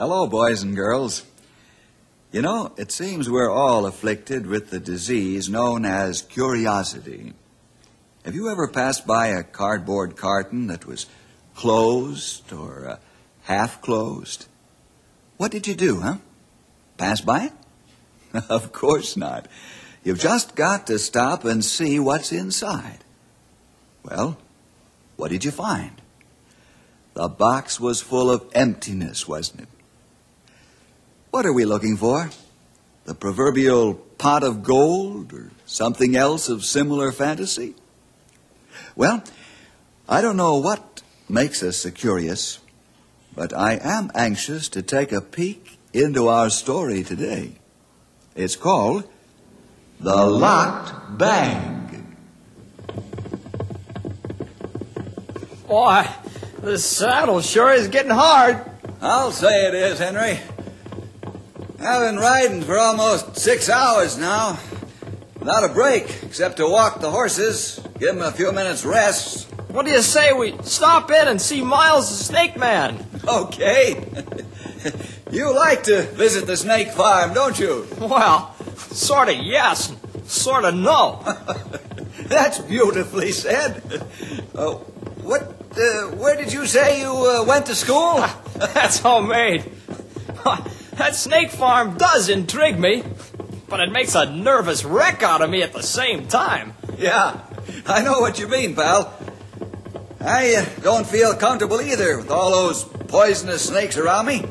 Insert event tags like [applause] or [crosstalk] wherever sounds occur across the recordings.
Hello, boys and girls. You know, it seems we're all afflicted with the disease known as curiosity. Have you ever passed by a cardboard carton that was closed or uh, half closed? What did you do, huh? Pass by it? [laughs] of course not. You've just got to stop and see what's inside. Well, what did you find? The box was full of emptiness, wasn't it? What are we looking for? The proverbial pot of gold or something else of similar fantasy? Well, I don't know what makes us so curious, but I am anxious to take a peek into our story today. It's called The Locked Bag. Boy, this saddle sure is getting hard. I'll say it is, Henry. I've been riding for almost six hours now, without a break, except to walk the horses, give them a few minutes rest. What do you say we stop in and see Miles the Snake Man? Okay. [laughs] you like to visit the snake farm, don't you? Well, sort of yes, sort of no. [laughs] That's beautifully said. Uh, what? Uh, where did you say you uh, went to school? [laughs] That's homemade. That snake farm does intrigue me, but it makes a nervous wreck out of me at the same time. Yeah, I know what you mean, pal. I uh, don't feel comfortable either with all those poisonous snakes around me.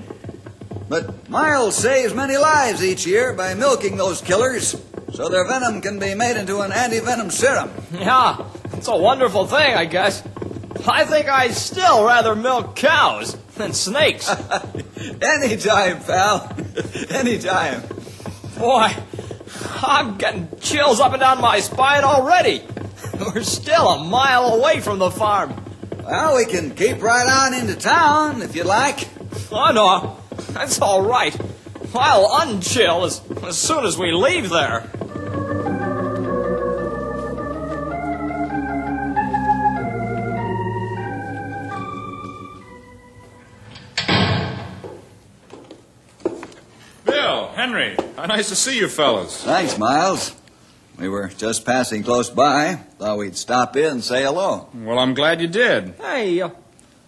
But Miles saves many lives each year by milking those killers so their venom can be made into an anti-venom serum. Yeah, it's a wonderful thing, I guess. I think I'd still rather milk cows than snakes. [laughs] Anytime, pal. Anytime. Boy, I'm getting chills up and down my spine already. We're still a mile away from the farm. Well, we can keep right on into town if you like. Oh, no, that's all right. I'll unchill as, as soon as we leave there. Nice to see you fellas. Thanks, Miles. We were just passing close by. Thought we'd stop in and say hello. Well, I'm glad you did. Hey, uh,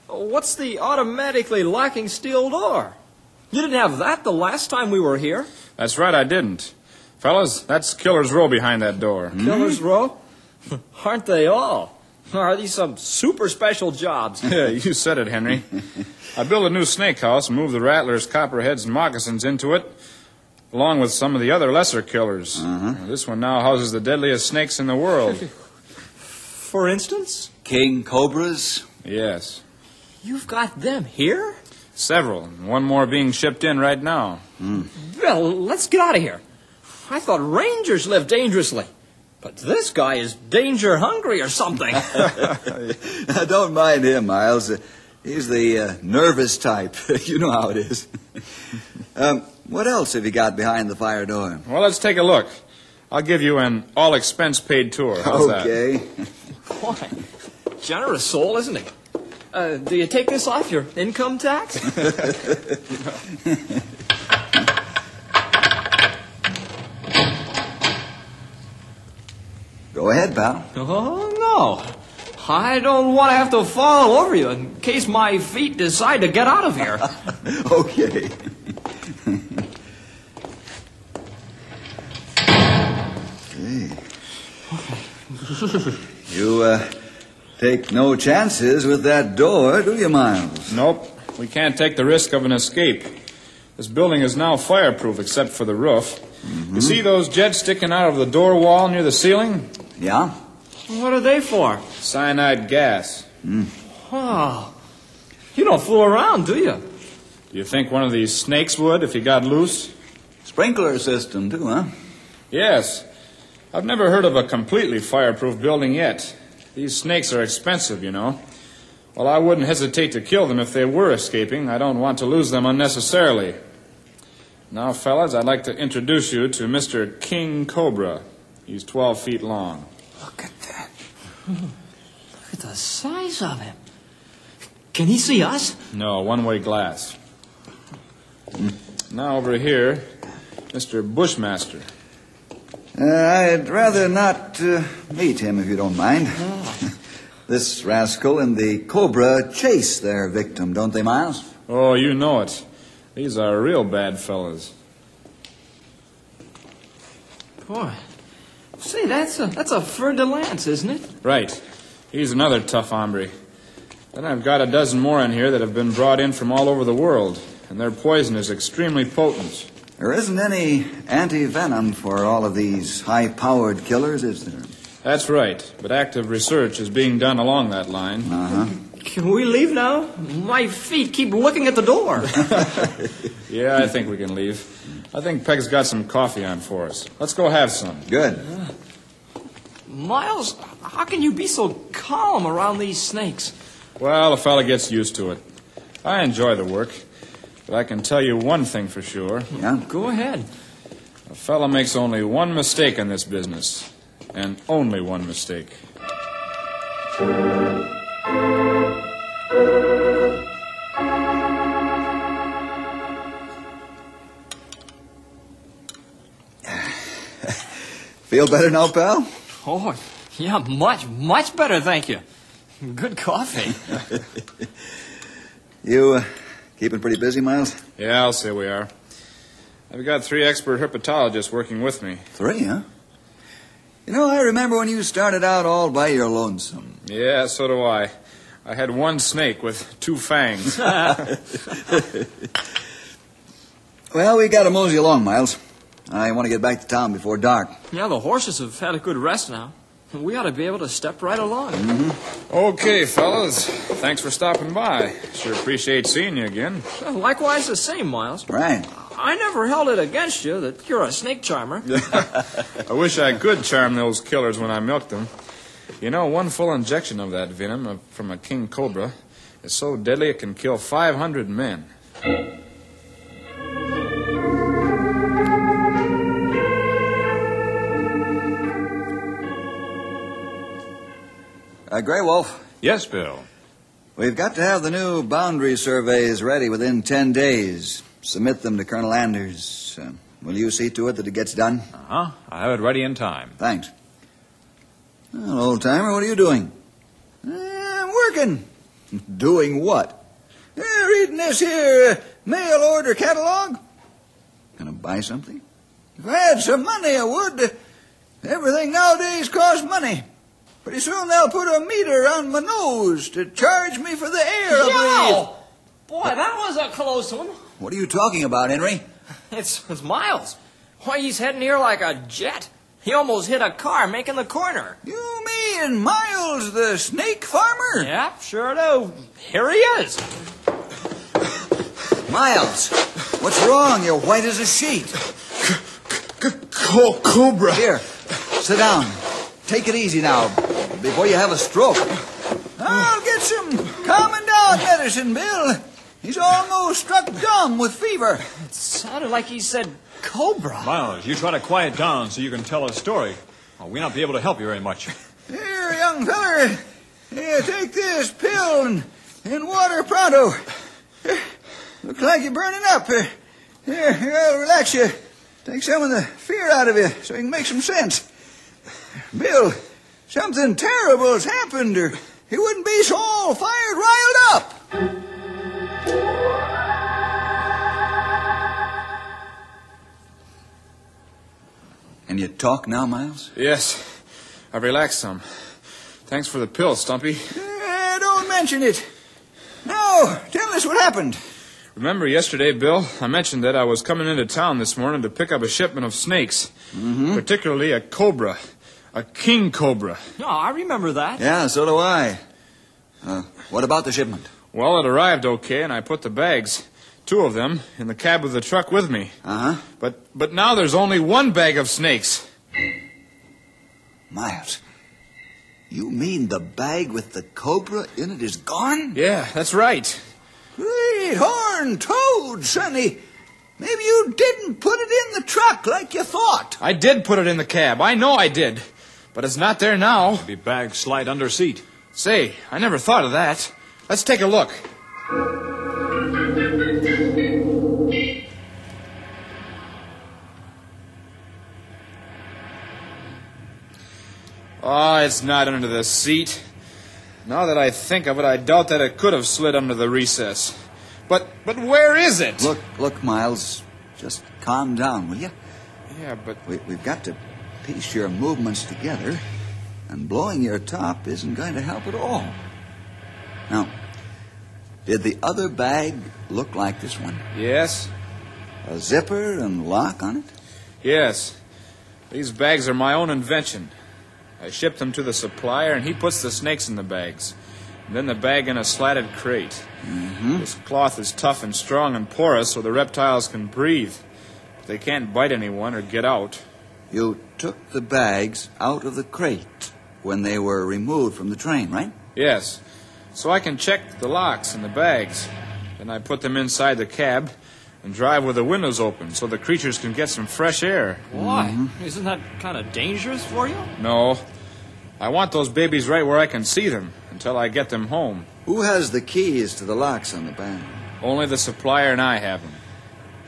what's the automatically locking steel door? You didn't have that the last time we were here? That's right, I didn't. Fellas, that's Killer's Row behind that door. Killer's Row? [laughs] Aren't they all? Are these some super special jobs? [laughs] Yeah, you said it, Henry. [laughs] I built a new snake house and moved the rattlers, copperheads, and moccasins into it, along with some of the other lesser killers. This one now houses the deadliest snakes in the world. [laughs] For instance? King cobras? yes, You've got them here? several. and One more being shipped in right now. Well, let's get out of here. I thought rangers lived dangerously. But this guy is danger hungry or something. [laughs] Don't mind him, Miles. He's the uh, nervous type. [laughs] you know how it is. um, what else have you got behind the fire door? Well, let's take a look. I'll give you an all expense paid tour. How's that? okay. [laughs] Boy, generous soul, isn't he? Uh, do you take this off your income tax? [laughs] Go ahead, pal. oh, no. I don't want to have to fall over you in case my feet decide to get out of here. [laughs] Okay. [laughs] you uh, take no chances with that door, do you, Miles? Nope. We can't take the risk of an escape. This building is now fireproof except for the roof. You see those jets sticking out of the door wall near the ceiling? Yeah? what are they for? Cyanide gas. Oh, you don't fool around, do you? Do you think one of these snakes would if he got loose? Sprinkler system, too, huh? Yes. I've never heard of a completely fireproof building yet. These snakes are expensive, you know. Well, I wouldn't hesitate to kill them if they were escaping. I don't want to lose them unnecessarily. Now, fellas, I'd like to introduce you to Mr. King Cobra. He's 12 feet long. Look at that. Look at the size of him. Can he see us? No, one way glass. Now, over here, Mr. Bushmaster. Uh, I'd rather not uh, meet him if you don't mind. [laughs] this rascal and the cobra chase their victim, don't they, Miles? Oh, you know it. These are real bad fellas. Boy. see, that's a that's a fer de lance, isn't it? Right. He's another tough hombre. Then I've got a dozen more in here that have been brought in from all over the world, and their poison is extremely potent. There isn't any anti venom for all of these high powered killers, is there? That's right, but active research is being done along that line. Uh huh. Can we leave now? My feet keep looking at the door. [laughs] Yeah, I think we can leave. I think Peg's got some coffee on for us. Let's go have some. Good. Miles, how can you be so calm around these snakes? Well, a fella gets used to it. I enjoy the work, but I can tell you one thing for sure. Yeah? Go ahead. A fella makes only one mistake in this business, and only one mistake. [sighs] Feel better now, pal? Oh, yeah, much, much better, thank you. Good coffee. [laughs] You uh, keeping pretty busy, Miles? Yeah, I'll say we are. I've got three expert herpetologists working with me. Three, huh? You know, I remember when you started out all by your lonesome. Yeah, so do I. I had one snake with two fangs. [laughs] Well, we got to mosey along, Miles. I want to get back to town before dark. yeah, the horses have had a good rest now. We ought to be able to step right along. Mm-hmm. okay, fellas. Thanks for stopping by. Sure appreciate seeing you again. Uh, likewise, the same, Miles. Right. I never held it against you that you're a snake charmer. [laughs] I wish I could charm those killers when I milked them. You know, one full injection of that venom uh, from a king cobra is so deadly it can kill 500 men. Uh, Grey Wolf, Yes, Bill. we've got to have the new boundary surveys ready within ten days. Submit them to Colonel Anders. Uh, will you see to it that it gets done? Uh huh. I have it ready in time. Thanks. Well, old timer, what are you doing? "Uh, I'm working. [laughs] doing what? "Uh, reading this here uh, mail order catalog. Gonna buy something? If I had some money, I would. Everything nowadays costs money. Pretty soon they'll put a meter on my nose to charge me for the air I breathe. Yo! Boy, that was a close one. What are you talking about, Henry? [laughs] It's, it's Miles. Why, he's heading here like a jet. He almost hit a car making the corner. You mean Miles, the snake farmer? Yeah, sure do. Here he is. [laughs] Miles, what's wrong? You're white as a sheet. C- c- c- Cobra. Here, sit down. Take it easy now, before you have a stroke. I'll get some calming down medicine, Bill. He's almost struck dumb with fever. It sounded like he said cobra. Miles, you try to quiet down so you can tell a story. Or we'll not be able to help you very much. Here, young feller. Here, take this pill and, and water pronto. Here, Looks like you're burning up. Here, here, here, I'll relax you. Take some of the fear out of you so you can make some sense. Bill, something terrible has happened, or he wouldn't be so all fired riled up. And you talk now, Miles? Yes, I've relaxed some. Thanks for the pill, Stumpy. Eh, don't mention it. Now, tell us what happened. Remember yesterday, Bill, I mentioned that I was coming into town this morning to pick up a shipment of snakes, particularly a cobra, a king cobra. No, I remember that. Yeah, so do I. Uh, what about the shipment? Well, it arrived okay, and I put the bags, two of them, in the cab of the truck with me. Uh huh. But but now there's only one bag of snakes. Miles, you mean the bag with the cobra in it is gone? Yeah, that's right. Great horn toad, Sonny. Maybe you didn't put it in the truck like you thought. I did put it in the cab. I know I did. But it's not there now. Be bag slide under seat. Say, I never thought of that. Let's take a look. Oh, it's not under the seat. Now that I think of it, I doubt that it could have slid under the recess. But but where is it? Look, look, Miles. Just calm down, will you? Yeah, but We, we've got to piece your movements together, and blowing your top isn't going to help at all. Now, did the other bag look like this one? yes, A zipper and lock on it? yes. These bags are my own invention. I ship them to the supplier, and he puts the snakes in the bags. And then the bag in a slatted crate. Mm-hmm. This cloth is tough and strong and porous so the reptiles can breathe. But they can't bite anyone or get out. You took the bags out of the crate when they were removed from the train, right? Yes. So I can check the locks in the bags. Then I put them inside the cab and drive with the windows open so the creatures can get some fresh air. Why? Isn't that kind of dangerous for you? No. I want those babies right where I can see them until I get them home. Who has the keys to the locks on the bag? Only the supplier and I have them.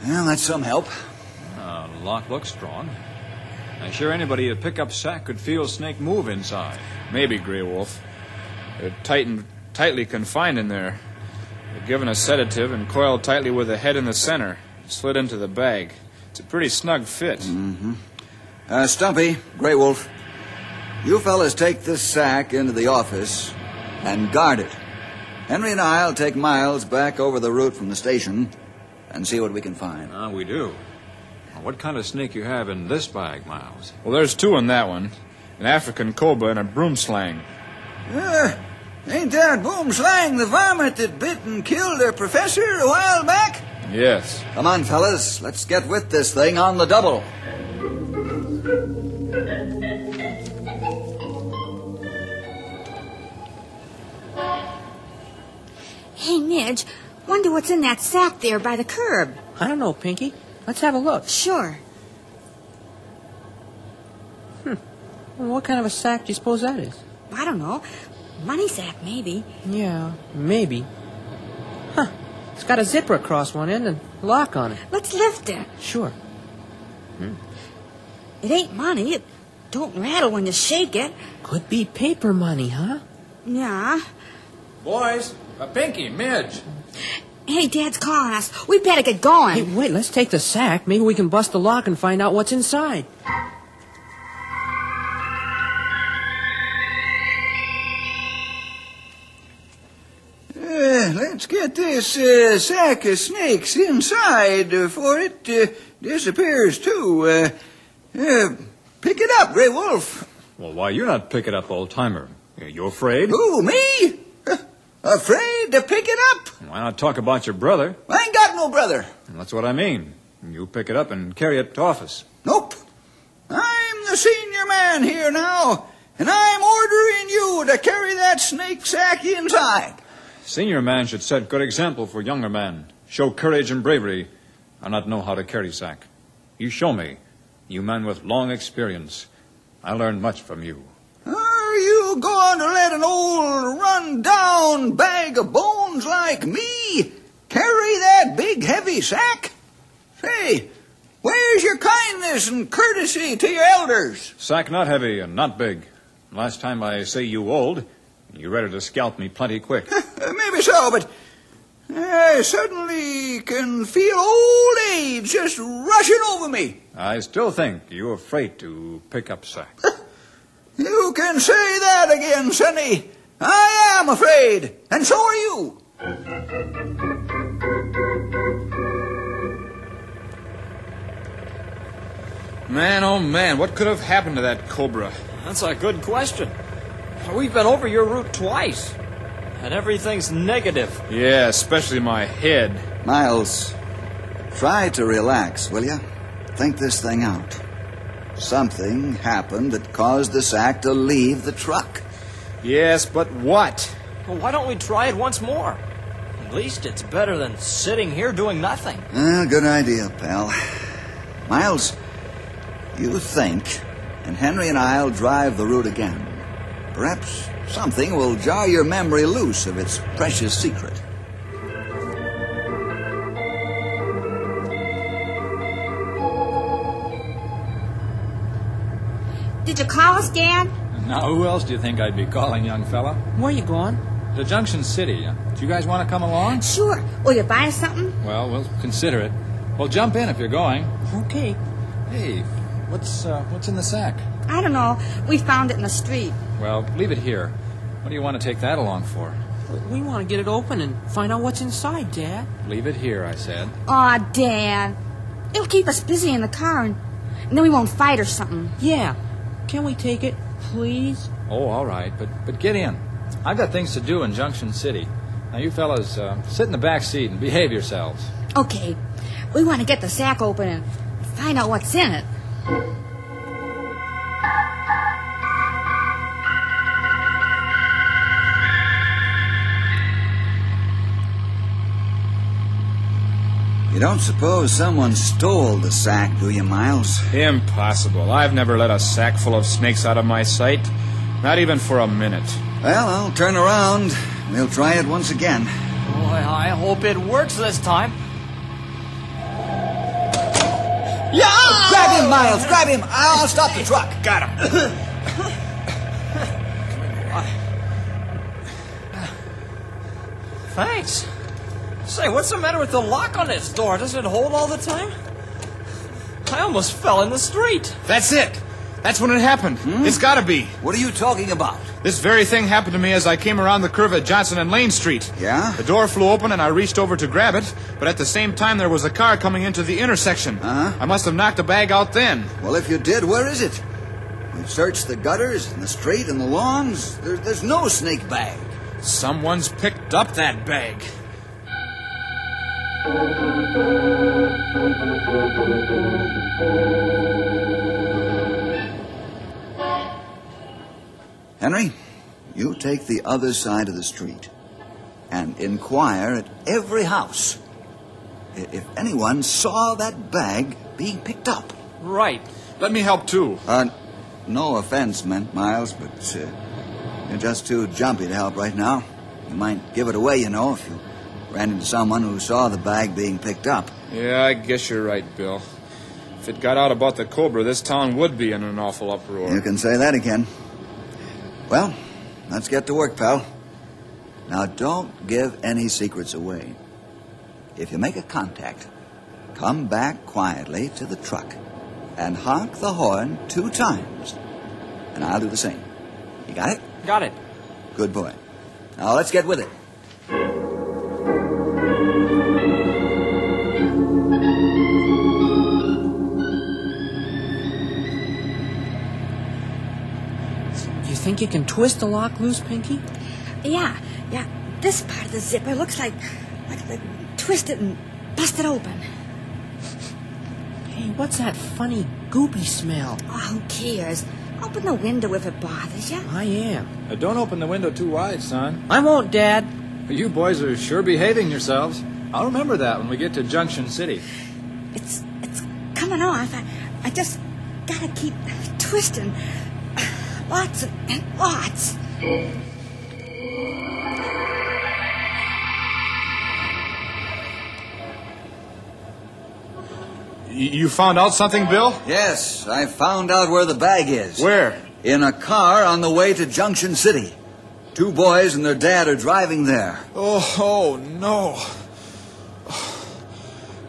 Well, that's some help. Uh, the lock looks strong. I'm sure anybody at pickup sack could feel Snake move inside. Maybe, Grey Wolf. They're tight and tightly confined in there. They're given a sedative and coiled tightly with the head in the center, slid into the bag. It's a pretty snug fit. Uh, Stumpy, Grey Wolf, you fellas take this sack into the office and guard it. Henry and I'll take Miles back over the route from the station and see what we can find. Ah, we do. Well, what kind of snake you have in this bag, Miles? Well, there's two in that one an African cobra and a boomslang. Uh, ain't that boomslang the varmint that bit and killed their professor a while back? Yes. Come on, fellas, let's get with this thing on the double. Hey, Midge, wonder what's in that sack there by the curb. I don't know, Pinky. Let's have a look. Sure. Well, what kind of a sack do you suppose that is? I don't know. Money sack, maybe. Yeah, maybe. Huh. It's got a zipper across one end and a lock on it. Let's lift it. Sure. Hmm. It ain't money. It don't rattle when you shake it. Could be paper money, huh? Yeah. Boys, a Pinky, Midge. Hey, Dad's calling us. We better get going. Hey, wait, let's take the sack. Maybe we can bust the lock and find out what's inside. Uh, let's get this uh, sack of snakes inside before it uh, disappears, too. Uh, uh, pick it up, Grey Wolf. Well, why you not pick it up, old timer? You afraid? Who, me? [laughs] Uh, to pick it up? Why not talk about your brother? I ain't got no brother. That's what I mean. You pick it up and carry it to office. Nope. I'm the senior man here now, and I'm ordering you to carry that snake sack inside. Senior man should set good example for younger men. Show courage and bravery, I not know how to carry sack. You show me, you man with long experience. I learned much from you. Are you going to let an old run-down bag of bones like me carry that big heavy sack? Say, where's your kindness and courtesy to your elders? Sack not heavy and not big. Last time I say you old, you ready to scalp me plenty quick. [laughs] Maybe so, but I suddenly can feel old age just rushing over me. I still think you're afraid to pick up sack. [laughs] You can say that again, Sonny. I am afraid, and so are you. Man, oh man, what could have happened to that cobra? That's a good question. We've been over your route twice. and everything's negative. Yeah, especially my head. Miles, try to relax, will you? Think this thing out. Something happened that caused the sack to leave the truck. Yes, but what? Well, why don't we try it once more? At least it's better than sitting here doing nothing. Ah, good idea, pal. Miles, you think, and Henry and I'll drive the route again. Perhaps something will jar your memory loose of its precious secret. Did you call us, Dad? Now, who else do you think I'd be calling, young fella? Where you going? To Junction City. Do you guys want to come along? Sure. Will you buy us something? Well, we'll consider it. Well, jump in if you're going. Okay. Hey, what's uh, what's in the sack? I don't know. We found it in the street. Well, leave it here. What do you want to take that along for? We want to get it open and find out what's inside, Dad. Leave it here, I said. Aw, Dad. It'll keep us busy in the car, and, and then we won't fight or something. Yeah. Can we take it, please? Oh, all right, but but get in. I've got things to do in Junction City. Now, you fellas, uh, sit in the back seat and behave yourselves. Okay. We want to get the sack open and find out what's in it. Don't suppose someone stole the sack, do you, Miles? Impossible. I've never let a sack full of snakes out of my sight. Not even for a minute. Well, I'll turn around. We'll try it once again. Boy, I hope it works this time. Yeah! Oh, Grab him, Miles! Grab him! I'll stop the truck. Got him. [coughs] Thanks. Say, what's the matter with the lock on this door? Does it hold all the time? I almost fell in the street. That's it. That's when it happened. It's got to be. What are you talking about? This very thing happened to me as I came around the curve at Johnson and Lane Street. Yeah? The door flew open and I reached over to grab it, but at the same time there was a car coming into the intersection. Uh-huh. I must have knocked the bag out then. Well, if you did, where is it? We've searched the gutters and the street and the lawns. There, there's no snake bag. Someone's picked up that bag. Henry, you take the other side of the street and inquire at every house if anyone saw that bag being picked up. Right. Let me help too. Uh, no offense meant, Miles, but uh, you're just too jumpy to help right now. You might give it away, you know, if you ran into someone who saw the bag being picked up. Yeah, I guess you're right, Bill. If it got out about the Cobra, this town would be in an awful uproar. You can say that again. Well, let's get to work, pal. Now, don't give any secrets away. If you make a contact, come back quietly to the truck and honk the horn two times. And I'll do the same. You got it? Got it. Good boy. Now, let's get with it. Think you can twist the lock loose, Pinky? Yeah, yeah. This part of the zipper looks like, like, like twisted and busted open. Hey, what's that funny goopy smell? Oh, who cares? Open the window if it bothers you. I am. Uh, don't open the window too wide, son. I won't, Dad. You boys are sure behaving yourselves. I'll remember that when we get to Junction City. It's it's coming off. I, I just gotta keep twisting. Lots and lots. You found out something, Bill? Yes, I found out where the bag is. Where? In a car on the way to Junction City. Two boys and their dad are driving there. Oh, oh no.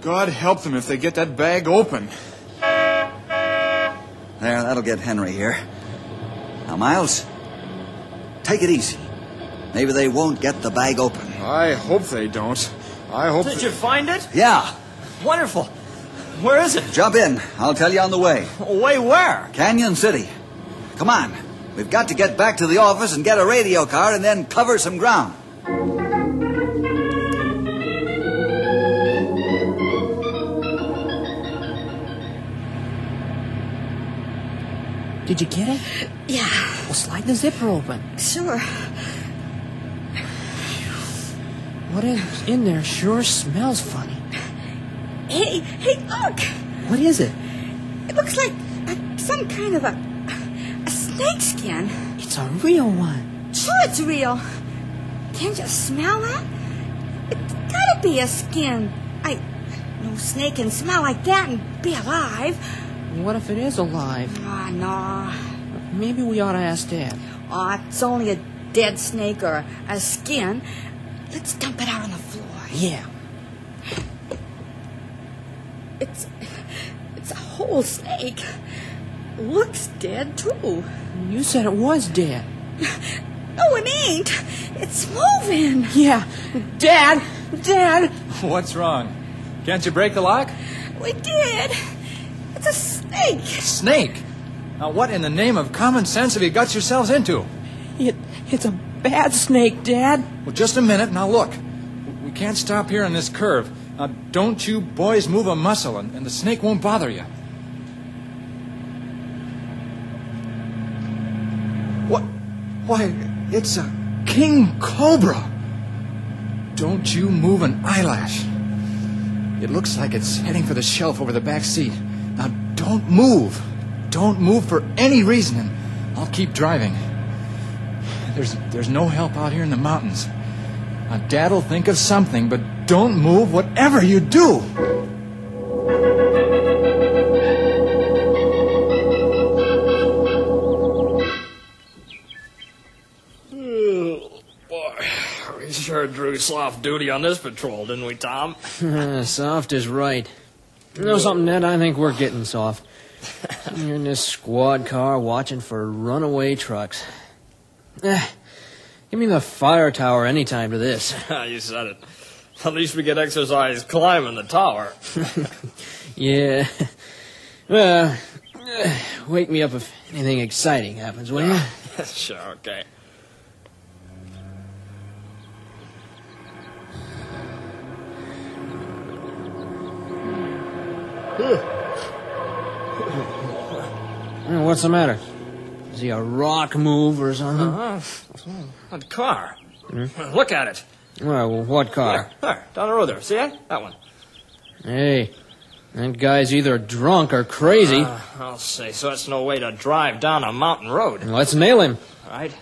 God help them if they get that bag open. There, that'll get Henry here. Now, Miles, take it easy. Maybe they won't get the bag open. I hope they don't. I hope. Did you find it? Yeah. Wonderful. Where is it? Jump in. I'll tell you on the way. Way where? Canyon City. Come on. We've got to get back to the office and get a radio car and then cover some ground. Did you get it? Yeah, Well, slide the zipper open. sure. What is in there sure smells funny. Hey, hey, look! What is it? It looks like, some kind of a, a snake skin. It's a real one. Sure, it's real. Can't you smell that? It's gotta be a skin. I, no snake can smell like that and be alive. What if it is alive? Ah, no. Maybe we ought to ask Dad. Oh, it's only a dead snake or a skin. Let's dump it out on the floor. Yeah. It's, it's a whole snake. Looks dead too. You said it was dead. No, it ain't. It's moving. Yeah. Dad! Dad! What's wrong? Can't you break the lock? We did. It's a snake. Snake! Now, what in the name of common sense have you got yourselves into? It, it's a bad snake, Dad. Well, just a minute, now look. We can't stop here on this curve. Now, don't you boys move a muscle, and, and the snake won't bother you. What? Why, it's a king cobra! Don't you move an eyelash. It looks like it's heading for the shelf over the back seat. Now, don't move. Don't move for any reason, and I'll keep driving. There's, there's no help out here in the mountains. Now, Dad'll think of something, but don't move whatever you do. Boy, we sure drew soft duty on this patrol, didn't we, Tom? [laughs] soft is right. You know something, Ned? I think we're getting soft. [laughs] You're in this squad car watching for runaway trucks. Eh, give me the fire tower any time to this. [laughs] you said it. At least we get exercise climbing the tower. [laughs] Yeah. Well, eh, wake me up if anything exciting happens, will you? sure, okay. What's the matter? Is he a rock move or something? Uh, that car. Look at it. Well, what car? there, down the road there. See it? That one. Hey, that guy's either drunk or crazy. Uh, I'll say, so that's no way to drive down a mountain road. Let's nail him. Right?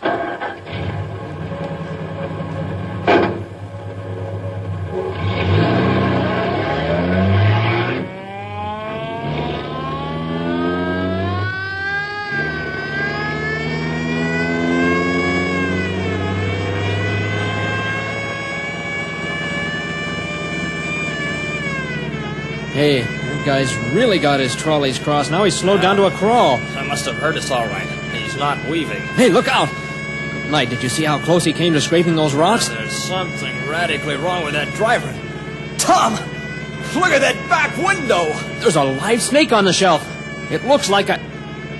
Hey, that guy's really got his trolleys crossed. Now he's slowed down to a crawl. I must have heard us all right. He's not weaving. Hey, look out! Good night, did you see how close he came to scraping those rocks? There's something radically wrong with that driver. Tom! Look at that back window! There's a live snake on the shelf. It looks like a.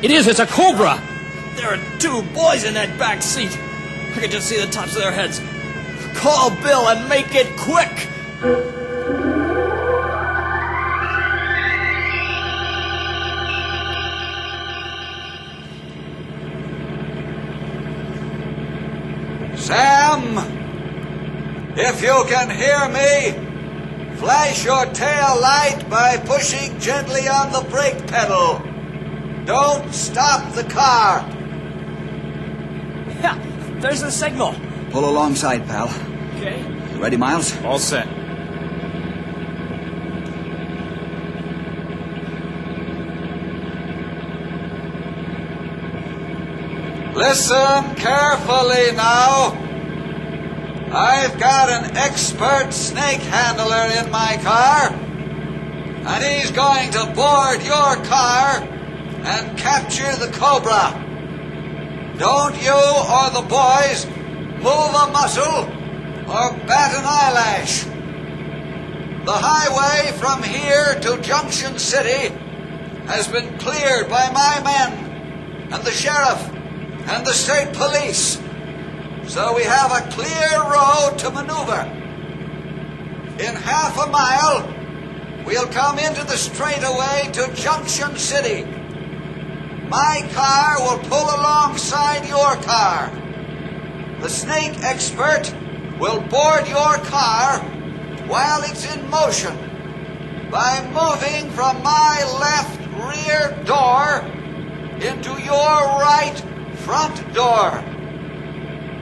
It is, it's a cobra! There are two boys in that back seat. I can just see the tops of their heads. Call Bill and make it quick! Sam, if you can hear me, flash your tail light by pushing gently on the brake pedal. Don't stop the car. Yeah, there's the signal. Pull alongside, pal. Okay. You ready, Miles? All set. Listen carefully now. I've got an expert snake handler in my car, and he's going to board your car and capture the cobra. Don't you or the boys move a muscle or bat an eyelash. The highway from here to Junction City has been cleared by my men and the sheriff and the state police. So we have a clear road to maneuver. In half a mile, we'll come into the straightaway to Junction City. my car will pull alongside your car. The snake expert will board your car while it's in motion by moving from my left rear door into your right front door.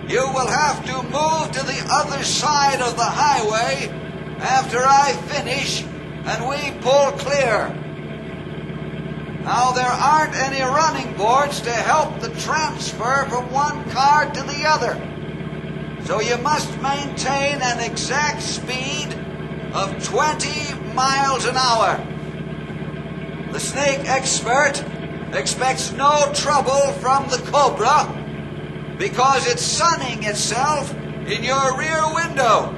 You will have to move to the other side of the highway after I finish and we pull clear. Now, there aren't any running boards to help the transfer from one car to the other. So you must maintain an exact speed of 20 miles an hour. The snake expert expects no trouble from the cobra because it's sunning itself in your rear window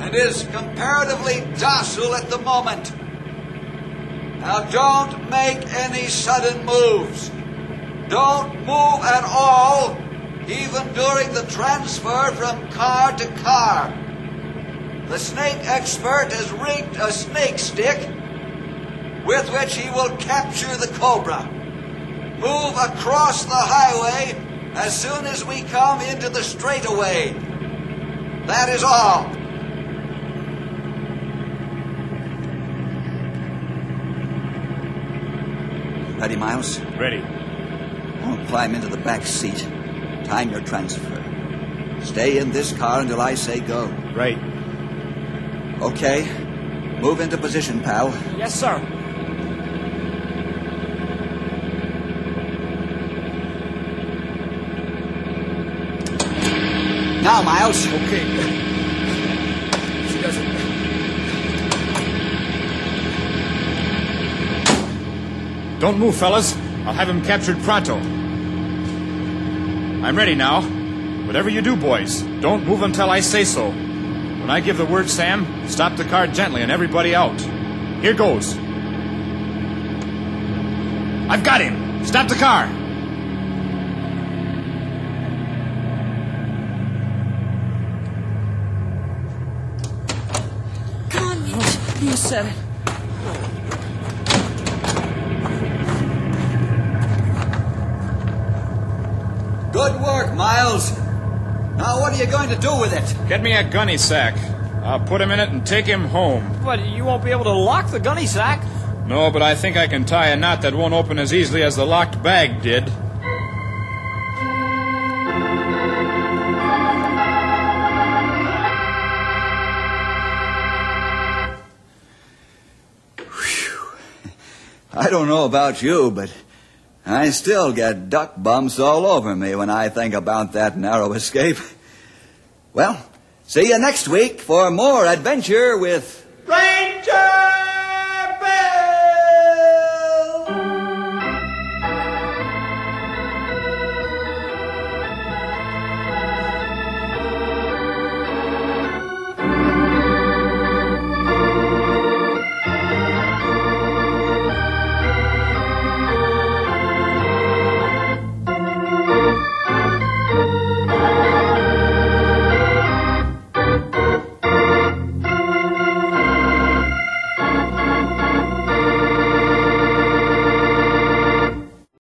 and is comparatively docile at the moment. Now don't make any sudden moves. Don't move at all, even during the transfer from car to car. The snake expert has rigged a snake stick with which he will capture the cobra. Move across the highway as soon as we come into the straightaway. That is all. Ready, Miles? Ready. Don't climb into the back seat. Time your transfer. Stay in this car until I say go. Right. Okay. Move into position, pal. Yes, sir. Now, Miles. Okay. She does it. Don't move, fellas. I'll have him captured pronto. I'm ready now. Whatever you do, boys, don't move until I say so. When I give the word, Sam, stop the car gently and everybody out. Here goes. I've got him. Stop the car. Come on, Mitch. You said it. Good work, Miles. Now, what are you going to do with it? Get me a gunny sack. I'll put him in it and take him home. But you won't be able to lock the gunny sack. No, but I think I can tie a knot that won't open as easily as the locked bag did. I don't know about you, but I still get duck bumps all over me when I think about that narrow escape. Well, see you next week for more adventure with